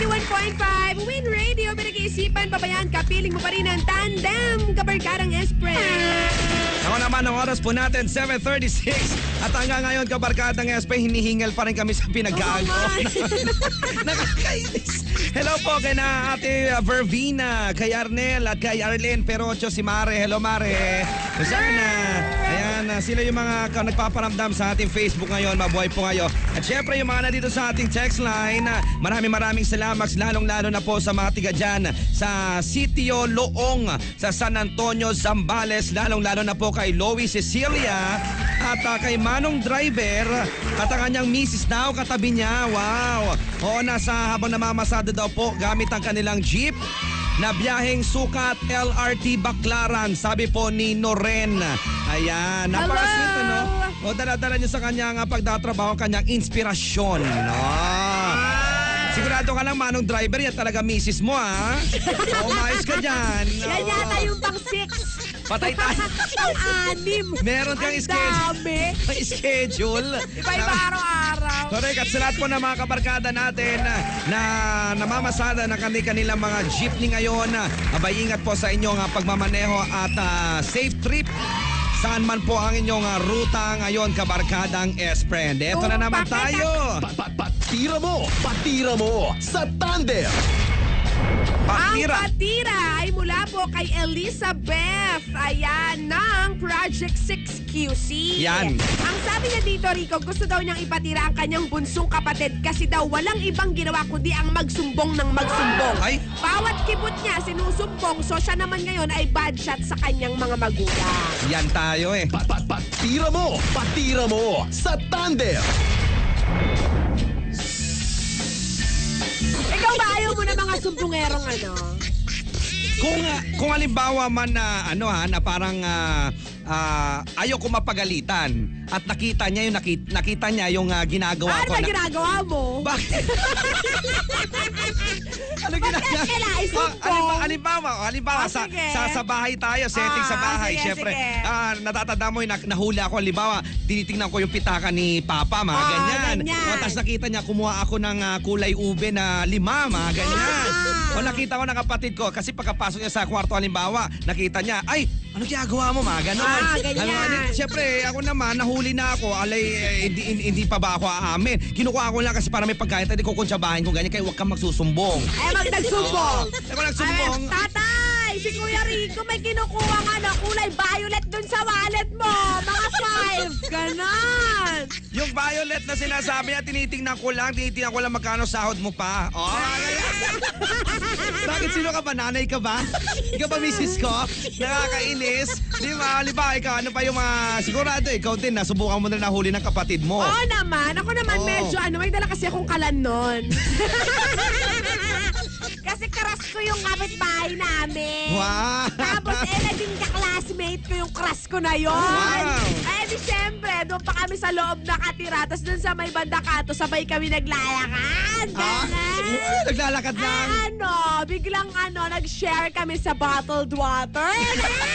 91.5 Win Radio. Pinag-iisipan pa ba yan? Kapiling mo pa rin ang tandem kabarkarang Express. Ako naman ang oras po natin, 7.36. At hanggang ngayon, kabarkadang SP, hinihingal pa rin kami sa pinag-aago. Nakakainis. Hello po kay na ate Vervina, kay Arnel at kay Arlene Perocho, si Mare. Hello Mare. Sana. Ayan, uh, sila yung mga nagpaparamdam sa ating Facebook ngayon. Mabuhay po kayo. At syempre yung mga nandito sa ating text line, uh, maraming maraming salamat. Lalong-lalo na po sa mga tiga dyan sa Sitio Loong sa San Antonio, Zambales. Lalong-lalo na po kay Loie Cecilia at uh, kay Manong Driver at ang kanyang misis daw katabi niya. Wow! Oo, nasa habang namamasada daw po gamit ang kanilang jeep na biyaheng sukat LRT Baclaran, sabi po ni Noren. Ayan, napaka-sweet ano? O dala-dala niya sa kanyang uh, pagtatrabaho, kanyang inspirasyon. No? Sigurado ka lang, manong driver, yan talaga misis mo, ha? O, umayos ka dyan. Yan yata yung pang six. Patay tayo. Pang-anim. Meron kang Ang schedule. dami. May schedule. Iba-iba araw-araw. Correct. At sa lahat po ng mga kabarkada natin na, na namamasada ng kanilang mga jeepney ngayon, abay ingat po sa inyong ah, pagmamaneho at ah, safe trip. Saan man po ang inyong ah, ruta ngayon, kabarkadang S-Friend. Ito na naman Tumpak kita. tayo. Pa- pa- patira mo! Patira mo! Sa Thunder! Patira. Ang patira ay mula po kay Elizabeth. Ayan, ng Project 6QC. Yan. Ang sabi niya dito, Rico, gusto daw niyang ipatira ang kanyang bunsong kapatid kasi daw walang ibang ginawa kundi ang magsumbong ng magsumbong. Ay. Bawat kibot niya, sinusumbong. So siya naman ngayon ay bad shot sa kanyang mga magulang. Yan tayo eh. Pa- pa- patira mo! Patira mo! Sa Thunder! Ikaw ba ayaw mo na mga sumbongerong ano? Kung kung halimbawa man na ano ha na parang ah, ah, ayaw ko mapagalitan at nakita niya yung nakita, nakita niya yung ah, ginagawa Ano ko ba na ginagawa mo? Bakit? ano ginagawa? kaya isumbong? Ah, halimbawa, halimbawa, halimbawa Ah, sa, sige. sa, sa bahay tayo, setting sa Ah, bahay. sige, Siyempre, sige. ah, natatanda mo yung nak- nahuli ako. Halimbawa, tinitingnan ko yung pitaka ni Papa, mga Ah, ganyan. ganyan. O, tapos nakita niya, kumuha ako ng ah, kulay ube na lima, mga ganyan. Ah. O nakita ko ng kapatid ko, kasi pagkapasok niya sa kwarto, halimbawa, nakita niya, ay, ano ginagawa mo, mga ganon. Ah, ganyan. Ano, ano, Siyempre, ako naman, nahuli na ako. Alay, eh, hindi, hindi, hindi pa ba ako aamin? Kinukuha ko lang kasi para may pagkain, hindi ko kunsyabahin ko ganyan, kaya huwag kang magsusumbong. Ay, mag nagsumbong. Ako nagsumbong. Ay, tatay! Si Kuya Rico may kinukuha nga na kulay violet dun sa wallet mo. Mga five. Ganon. Yung violet na sinasabi niya, tinitingnan ko lang, tinitingnan ko lang magkano sahod mo pa. Oh, Bakit sino ka ba? Nanay ka ba? Ikaw ba misis ko? Nakakainis. Di ba? Di ba? Ikaw, ano pa yung mga... Sigurado, ikaw din, nasubukan mo na nahuli ng kapatid mo. Oo naman. Ako naman Oo. medyo ano, may dala kasi akong kalan nun. kasi karas ko yung kapitbahay namin. Wow! Tapos eh, naging ka-classmate ko yung crush ko na yon. Wow! Eh di syempre, doon pa kami sa loob nakatira. Tapos doon sa may banda kato, sabay kami naglalakad. Ah, naglalakad lang. Ano, biglang ano, nag-share kami sa bottled water.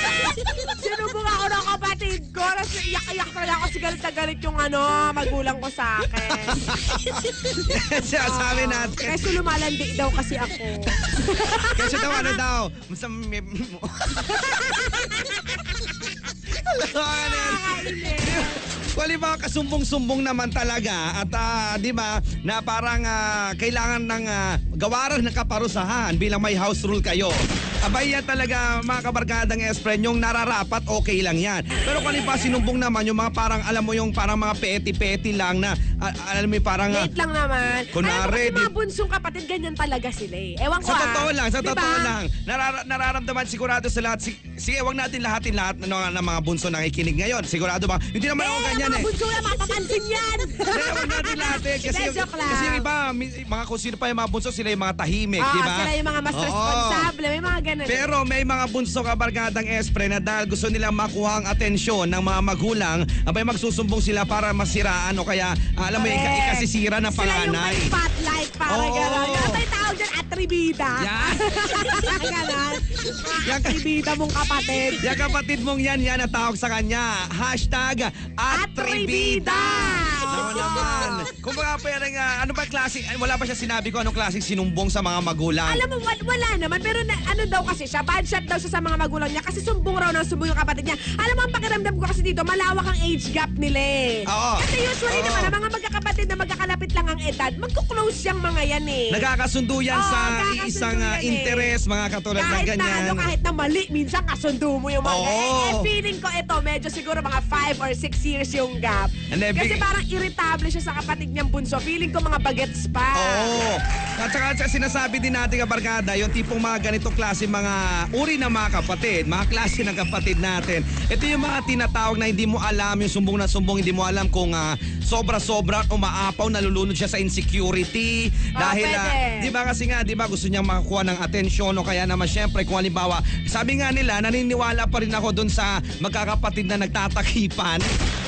Sinubong ako ng kapatid ko. Tapos iyak-iyak talaga ako. Sigalit na galit yung ano, magulang ko sa akin. Sinasabi Oo. natin. Kasi lumalandi daw kasi ako. Kasi daw ano daw, sa Well, di ba, kasumbong-sumbong naman talaga at ah, di ba, na parang ah, kailangan ng ah, gawaran ng kaparusahan bilang may house rule kayo. Abay yan talaga mga kabarkadang S-Friend, yung nararapat okay lang yan. Pero kung ba sinumbong naman yung mga parang alam mo yung parang mga peti-peti lang na alam mo parang Late lang naman. Kunwari, Alam mo mga bunsong kapatid, ganyan talaga sila eh. Ewan ko Sa ah. totoo lang, sa Diba? totoo lang. Narara- nararamdaman sigurado sa lahat. Si- Sige, wag natin lahatin lahat ng, ng mga bunso na nakikinig ngayon. Sigurado ba? Hindi naman ako Eh, ganyan mga eh. bunso na mapapansin yan. Hindi, wag natin lahat eh. Kasi, kasi iba, mga kung sino pa yung mga bunso, sila yung mga tahimik, Ah, di ba? sila yung mga mas responsable. May mga ganun. Pero may mga bunso kabarkadang espre na dahil gusto nilang makuha ang atensyon ng mga magulang, abay magsusumbong sila para masiraan o kaya ah, alam mo, ika- ikasisira ng Sila yung panganay. may spotlight para Oo. gano'n. Ano tayo tawag dyan? Atribida. Yan. gano'n. Atribida mong kapatid. Yung kapatid mong yan, yan ang tawag sa kanya. Hashtag Atribida. Atribida. Naman. Kung baka parang, ah, ano ba klaseng, ay, wala ba siya sinabi ko anong klaseng sinumbong sa mga magulang? Alam mo, wal- wala naman. Pero na, ano daw kasi siya, bad shot daw siya sa mga magulang niya kasi sumbong raw ng sumbong yung kapatid niya. Alam mo, ang pakiramdam ko kasi dito, malawak ang age gap nila eh. Oo. Kasi usually Oo. naman, ang mga magkakapatid na magkakalapit lang ang edad, magkuklose yung mga yan eh. Nagkakasundo yan Oo, sa nagkakasundo isang ah, yan eh. interes, mga katulad ng kahit na ganyan. ano, kahit na mali, minsan kasundo mo yung mga Oo. eh, eh, feeling ko ito, medyo siguro mga 5 or 6 years yung gap. Hindi, Kasi big- parang irritable siya sa kapatid niyang bunso. Feeling ko mga bagets pa. Oo. At saka at saka sinasabi din natin kabarkada, yung tipong mga ganitong klase mga uri ng mga kapatid, mga klase ng kapatid natin. Ito yung mga tinatawag na hindi mo alam, yung sumbong na sumbong, hindi mo alam kung ah, sobra-sobra umaapaw, nalulunod siya sa insecurity. Ah, dahil, ah, pwede. di ba kasi nga, di ba gusto niyang makakuha ng atensyon o kaya naman syempre kung halimbawa, sabi nga nila, naniniwala pa rin ako dun sa magkakapatid na nagtatakipan.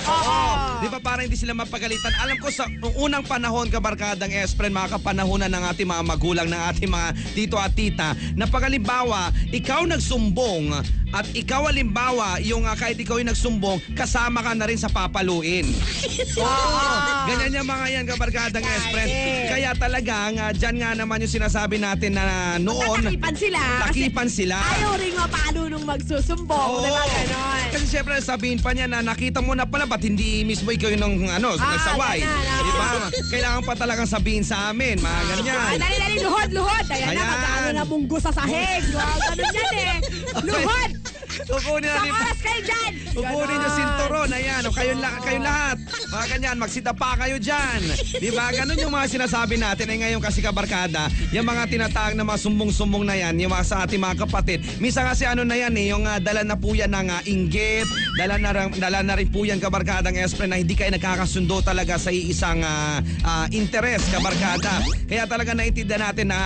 Oo. Di ba parang hindi sila mapagalitan? Alam ko sa unang panahon, kabarkadang Espren, mga kapanahonan ng ating mga magulang, ng ating mga tito at tita, na pagalimbawa, ikaw nagsumbong at ikaw alimbawa, yung ah, kahit ikaw yung nagsumbong, kasama ka na rin sa papaluin. Oo. Ganyan yung mga yan, kabarkadang. Dahil. Kaya talagang, uh, dyan nga naman yung sinasabi natin na noon, Takipan sila. takipan sila. Ayaw rin mapalo nung magsusumbong. Oo. Di ba ganon? Kasi syempre sabihin pa niya na nakita mo na pala ba't hindi mismo ikaw yung nung, ano, Ah, nagsaway. Di ba? Kailangan pa talagang sabihin sa amin, mga ganyan. Ah, dali, dali, luhod, luhod. Ayan, Ayan. na, magkano na munggo sa sahig. Wow, ganun yan eh. Luhod! Kukunin Sa natin. oras kayo dyan! Kukunin Ganon. sinturon. Ayan, o kayong, la- kayong lahat. Mga ganyan, magsita pa kayo dyan. Di ba? Ganun yung mga sinasabi natin. Eh ngayon kasi kabarkada, yung mga tinatawag na mga sumbong-sumbong na yan, yung mga sa ating mga kapatid. Minsan kasi ano na yan eh, yung ah, dala na po yan ng ah, inggit, dala na, dala na rin po yan kabarkadang espre na hindi kayo nagkakasundo talaga sa isang ah, ah, interes kabarkada. Kaya talaga naintindihan natin na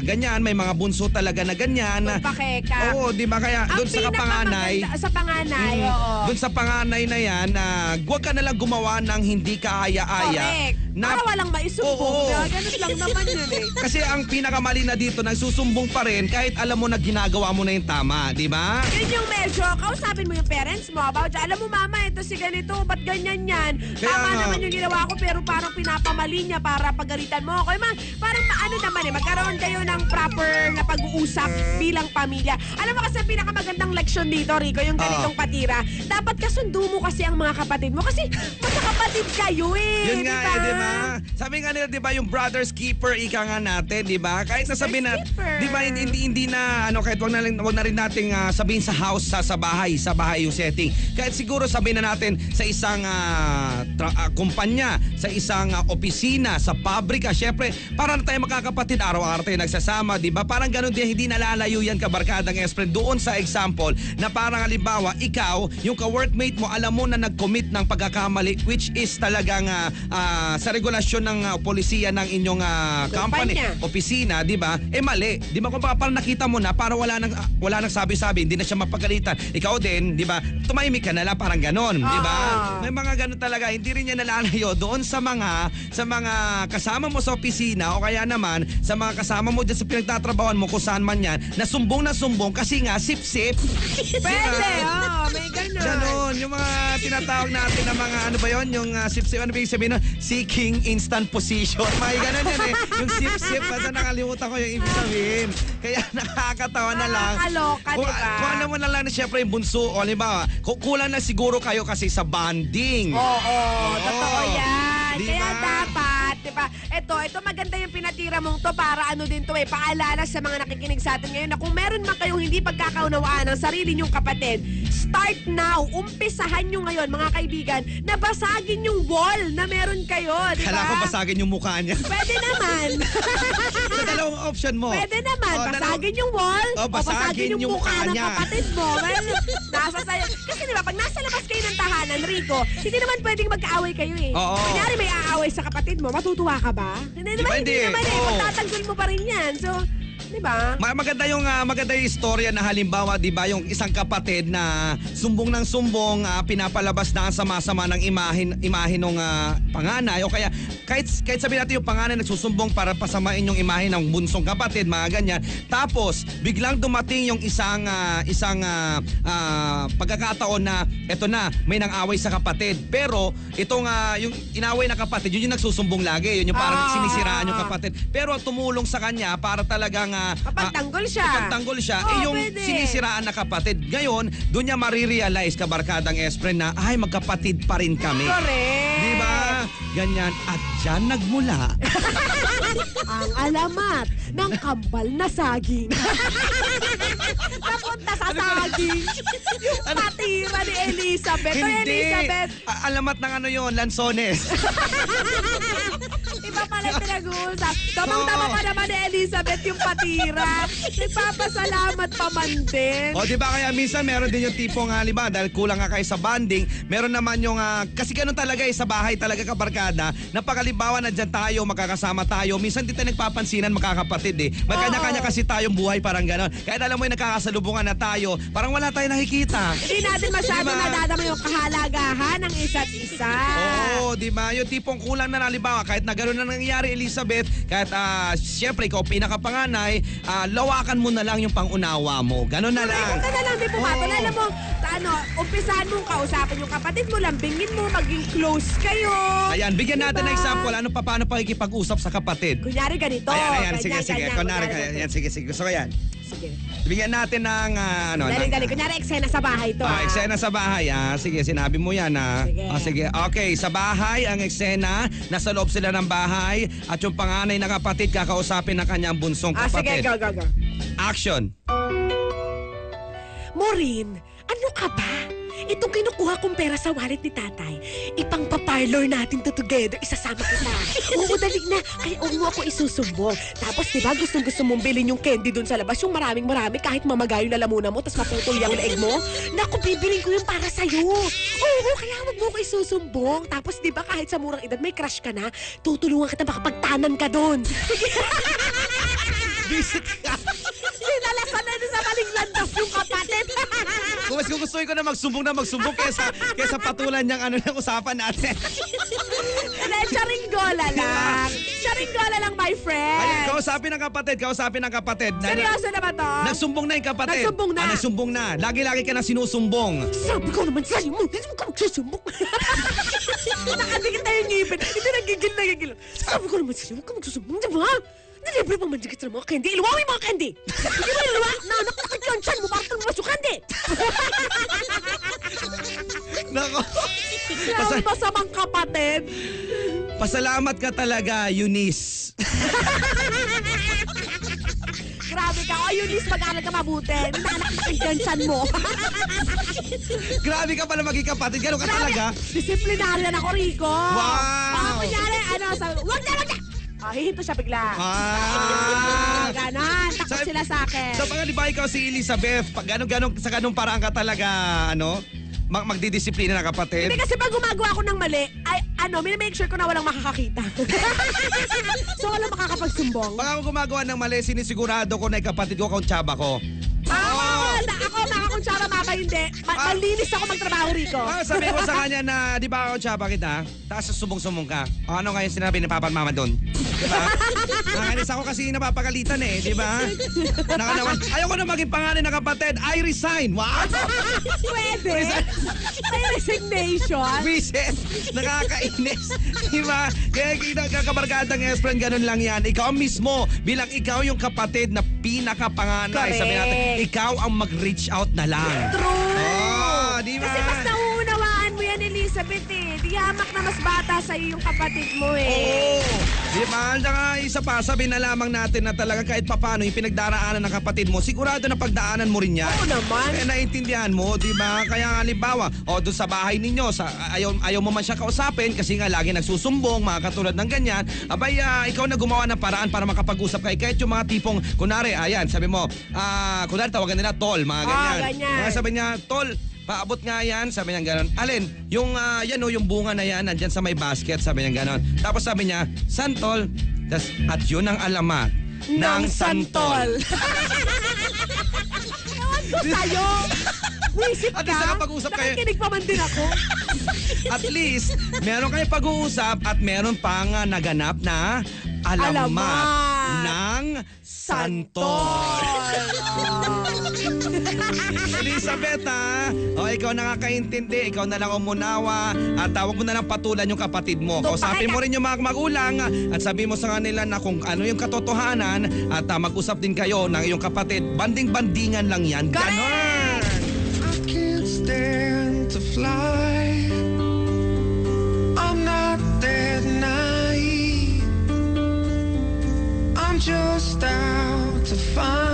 ganyan, may mga bunso talaga na ganyan. Magpakeka. Oo, di ba? Kaya doon sa kapanganay, pinakamaganda- Sa panganay, Mm. oo. Doon sa panganay na yan, na huwag ka nalang gumawa ng hindi kaaya-aya. Correct. Na, Para walang maisumbong. Oo. Diba? Ganun lang naman yun eh. kasi ang pinakamali na dito, nagsusumbong pa rin kahit alam mo na ginagawa mo na yung tama, di ba? Yun yung medyo, kausapin mo yung parents mo about, alam mo mama, ito si ganito, ba't ganyan yan? Kaya Tama nga. naman yung ginawa ko, pero parang pinapamali niya para pagalitan mo ako. Eh, ma, parang maano naman eh, magkaroon kayo ng proper na pag-uusap bilang pamilya. Alam mo kasi ang pinakamagandang leksyon dito, Rico, yung ganitong patira. Dapat kasundo mo kasi ang mga kapatid mo kasi magkakapatid kayo eh. Yun nga ba? eh, di ba? Sabi nga nila, di ba, yung brother's keeper, ika nga natin, di ba? Kahit sasabihin na, di ba, hindi, hindi, na, ano, kahit wag na, wag na rin nating ah, sabihin sa house, sa, sa bahay, sa bahay yung setting. Kahit siguro sabihin na natin sa isang ah, tra- ah, kumpanya, sa isang ah, opisina, sa pabrika, syempre, para na tayo makakapatid, araw-araw tayo nagsasama, di ba? Parang ganun din, hindi nalalayo yan kabarkadang espre. Doon sa example, na parang halimbawa, ikaw, yung ka-workmate mo, alam mo na nag-commit ng pagkakamali, which is talagang ah, ah, sa regulasyon ng ah, polisiya ng inyong ah, company, Kumpanya. opisina, di ba? Eh mali. Di ba kung parang nakita mo na, para wala nang, ah, wala nang sabi-sabi, hindi na siya mapagalitan. Ikaw din, di ba? Tumahimik ka na lang, parang ganon, di ba? Ah. May mga ganon talaga, hindi rin niya nalalayo doon sa mga, sa mga kasama mo sa opisina o kaya naman sa mga kasama mo dyan sa pinagtatrabawan mo kung saan man yan, na sumbong na sumbong kasi nga sip-sip. Pwede, oh, may ganun. Ganon, yung mga tinatawag natin na mga ano ba yon yung uh, sip-sip, ano ba yung sabihin nun? Seeking instant position. May ganon yan eh. Yung sip-sip, basta nakalimutan ko yung ibig sabihin. Kaya nakakatawa na lang. Nakakaloka, di ba? kung ano mo na lang na syempre yung bunso, o halimbawa, ku- kulang na siguro kayo kasi sa banding. Oo, totoo yan. Di Kaya ba? dapat, di ba? Ito, ito maganda yung pinatira mong to para ano din to eh, paalala sa mga nakikinig sa atin ngayon na kung meron man kayong hindi pagkakaunawaan ng sarili nyong kapatid, start now. Umpisahan nyo ngayon, mga kaibigan, na basagin yung wall na meron kayo, di ba? Kala ko basagin yung mukha niya. Pwede naman. Sa dalawang option mo. Pwede naman. Oh, basagin yung wall Oh, o basagin basagin yung, yung mukha mukha ng niya. kapatid mo. Well, nasa sayo. Kasi di ba, pag nasa labas kayo ng tahanan, Rico, hindi naman pwedeng magkaaway kayo eh. Oo. Kunyari may aaway sa kapatid mo, matutuwa ka ba? Hindi Di ba naman, hindi hindi? naman eh. Pagtatanggol mo pa rin yan. So, Di ba? Ma- maganda yung ah, maganda yung istorya na halimbawa, 'di ba, yung isang kapatid na sumbong ng sumbong ah, pinapalabas na ang sama-sama ng imahin imahe ng ah, panganay o kaya kahit kahit sabihin natin yung panganay nagsusumbong para pasamain yung imahe ng bunsong kapatid, mga ganyan. Tapos biglang dumating yung isang ah, isang ah, ah, pagkakataon na eto na, may nang-away sa kapatid. Pero itong ah, yung inaway na kapatid, yun yung nagsusumbong lagi, yun yung parang Ah. sinisiraan yung kapatid. Pero tumulong sa kanya para talagang ah, ah, Kapagtanggol siya. Kapagtanggol siya, Oo, eh yung pwede. sinisiraan na kapatid. Ngayon, doon niya marirealize kabarkadang Espren na ay magkapatid pa rin kami. Correct. Di ba? Ganyan. At dyan nagmula. Ang alamat ng kambal na saging. Napunta sa saging. Yung patira ni Elizabeth. Hindi. Elizabeth, alamat ng ano yon Lansones. pala pinag-uusap. Tamang-tama pa naman ni Elizabeth yung patira. Nagpapasalamat pa man din. o di ba kaya minsan meron din yung tipong halimbawa dahil kulang nga kayo sa banding, meron naman yung ah, kasi ganun talaga eh sa bahay talaga kabarkada, na pagkalimbawa na dyan tayo, makakasama tayo, minsan di tayo nagpapansinan magkakapatid eh. May Oo. kanya-kanya kasi tayong buhay parang ganon. Kaya alam mo yung nakakasalubungan na tayo, parang wala tayong nakikita. Hindi natin masyado Diba? nadadama yung kahalagahan ng isa't isa. Oo, di ba? Yung tipong kulang na halimbawa, kahit na gano'n na nangyayari, Elizabeth, kahit ah, siyempre ikaw pinakapanganay, ah, lawakan mo na lang yung pangunawa mo. Ganon na lang. Huwag ka na lang din pumatol. Oo. Alam mo, ano, umpisahan mong kausapin yung kapatid mo, lambingin mo, maging close kayo. Ayan, bigyan natin Diba? ng example. Ano pa, paano pakikipag-usap sa kapatid? Kunyari ganito. ayan, ayan, ganyan, sige, sige. ganyan, Kunwari, ganito. sige, sige. Gusto ko yan. Sige. Bigyan natin ng, ah, ano, Dali, ng- dali. Kunyari, eksena sa bahay to. Ah, ah. eksena sa bahay, ah. Sige, sinabi mo yan, ah. Sige. Ah, sige. Okay, sa bahay, ang eksena, nasa loob sila ng bahay, at yung panganay na kapatid, kakausapin ng kanyang bunsong Ah, sige, kapatid. go, go, go. Action. Maureen, ano ka ba? Itong kinukuha kong pera sa wallet ni tatay, ipang pa-parlor natin to together, isasama kita. Oo, dali na. Kaya huwag mo ako isusumbong. Tapos, di ba, gustong gusto mong bilhin yung candy dun sa labas, yung maraming marami, kahit mamagayo na lamunan mo, tapos maputol yung leeg mo. Naku, bibiling ko yung para sa'yo. Oo, kaya huwag mo ako isusumbong. Tapos, di ba, kahit sa murang edad, may crush ka na, tutulungan kita makapagtanan ka dun. Visit ka. Sinalasan na sa maling landas yung kapatid. Kung mas gugustuhin ko na magsumbong na magsumbong kesa, kesa patulan niyang ano ng usapan natin. Hindi, charinggola lang. Charinggola lang, my Ayun, friend. kausapin ng kapatid, kausapin ng kapatid. Na- Seryoso na ba to? Nagsumbong na yung kapatid. Nagsumbong na. Ah, nagsumbong na. Lagi-lagi ka na sinusumbong. Sabi ko naman sa'yo mo, hindi mo ka magsusumbong. Nakadikit na yung ngipin. Hindi nagigil na gigil. Sabi ko naman sa'yo, huwag ka magsusumbong, di ba? Nalibre pa man dikit ng mga candy. Iluwa mo yung mga candy. Hindi mo iluwa? Na nakakit yung chan mo para tulungan Nako. Grabe masamang kapatid. Pasalamat ka talaga, Eunice. Grabe ka. O, Eunice, mag-aral ka mabuti. Nanakit yung chan mo. Grabe ka pala maging kapatid. Gano'n ka talaga. Disciplinarian ako, Rico. Wow. Ah, kunyari, ano, sabi, wag na, wag na. Ah, hihinto siya bigla. Ah. Ah, ganon. Takot Sa- sila sa akin. So, pag di ba ikaw si Elizabeth, pag gano'n, sa gano'ng paraan ka talaga, ano, mag magdidisiplina ng kapatid? Hindi kasi pag gumagawa ako ng mali, ay ano, minamake sure ko na walang makakakita. so walang makakapagsumbong. Pag ako gumagawa ng mali, sinisigurado ko na yung kapatid ko kung tsaba ko. Ah, ako, na, ako makakuntsara mama hindi. Ma- Ah. malinis ako magtrabaho, Rico. Ah, sabi ko sa kanya na, di ba ako tsaba kita? Tapos sumbong-sumbong ka. O, ano ngayon sinabi ni Papa at Mama doon? Di ba? Nakainis ako kasi napapagalitan eh, di ba? Naka naman, ayoko na maging pangalan ng kapatid. I resign. Wow! Pwede. May resignation. Visit! Nakakainis. Di ba? Kaya kita kakabarkadang Espren, ganun lang yan. Ikaw mismo, bilang ikaw yung kapatid na pinakapanganay. Sabi natin, ikaw ang mag-reach out na lang. True. Oh, di ba? Kasi mas nauunawaan mo yan, Elizabeth eh. Di hamak na mas bata sa'yo yung kapatid mo eh. Oo. Di ba? Saka isa pa, sabi na lamang natin na talaga kahit papano yung pinagdaraanan ng kapatid mo, sigurado na pagdaanan mo rin yan. Oo naman. Kaya naintindihan mo, di ba? Kaya halimbawa, o doon sa bahay ninyo, sa, ayaw, ayaw mo man siya kausapin kasi nga lagi nagsusumbong, mga katulad ng ganyan, abay, ah, ikaw na gumawa ng paraan para makapag-usap kayo. Kahit yung mga tipong, kunwari, ayan, sabi mo, ah, kunwari tawagan nila tol, mga Ah, ganyan. ganyan. Mga sabi niya, tol, paabot nga yan, sabi niya gano'n. Alin, yung, ah, yan o, yung bunga na yan, nandyan sa may basket, sabi niya gano'n. Tapos sabi niya, san tol? Tas, at yun ang alamat ng santol. Ewan ko sa'yo. Wisip At ka. least nakapag-usap kayo. Nakikinig pa man din ako. At least, meron kayo pag-uusap at meron pang ah, naganap na alamat, Alamat. ng santol. Elizabeth, ha? O, ikaw nakakaintindi, ikaw na lang umunawa, at tawag mo na lang patulan yung kapatid mo. Kausapin mo rin yung mga magulang at sabi mo sa kanila na kung ano yung katotohanan at ah, mag-usap din kayo ng iyong kapatid. Banding-bandingan lang yan. Ganon! I can't stand to fly. I'm not that naive. I'm just out to find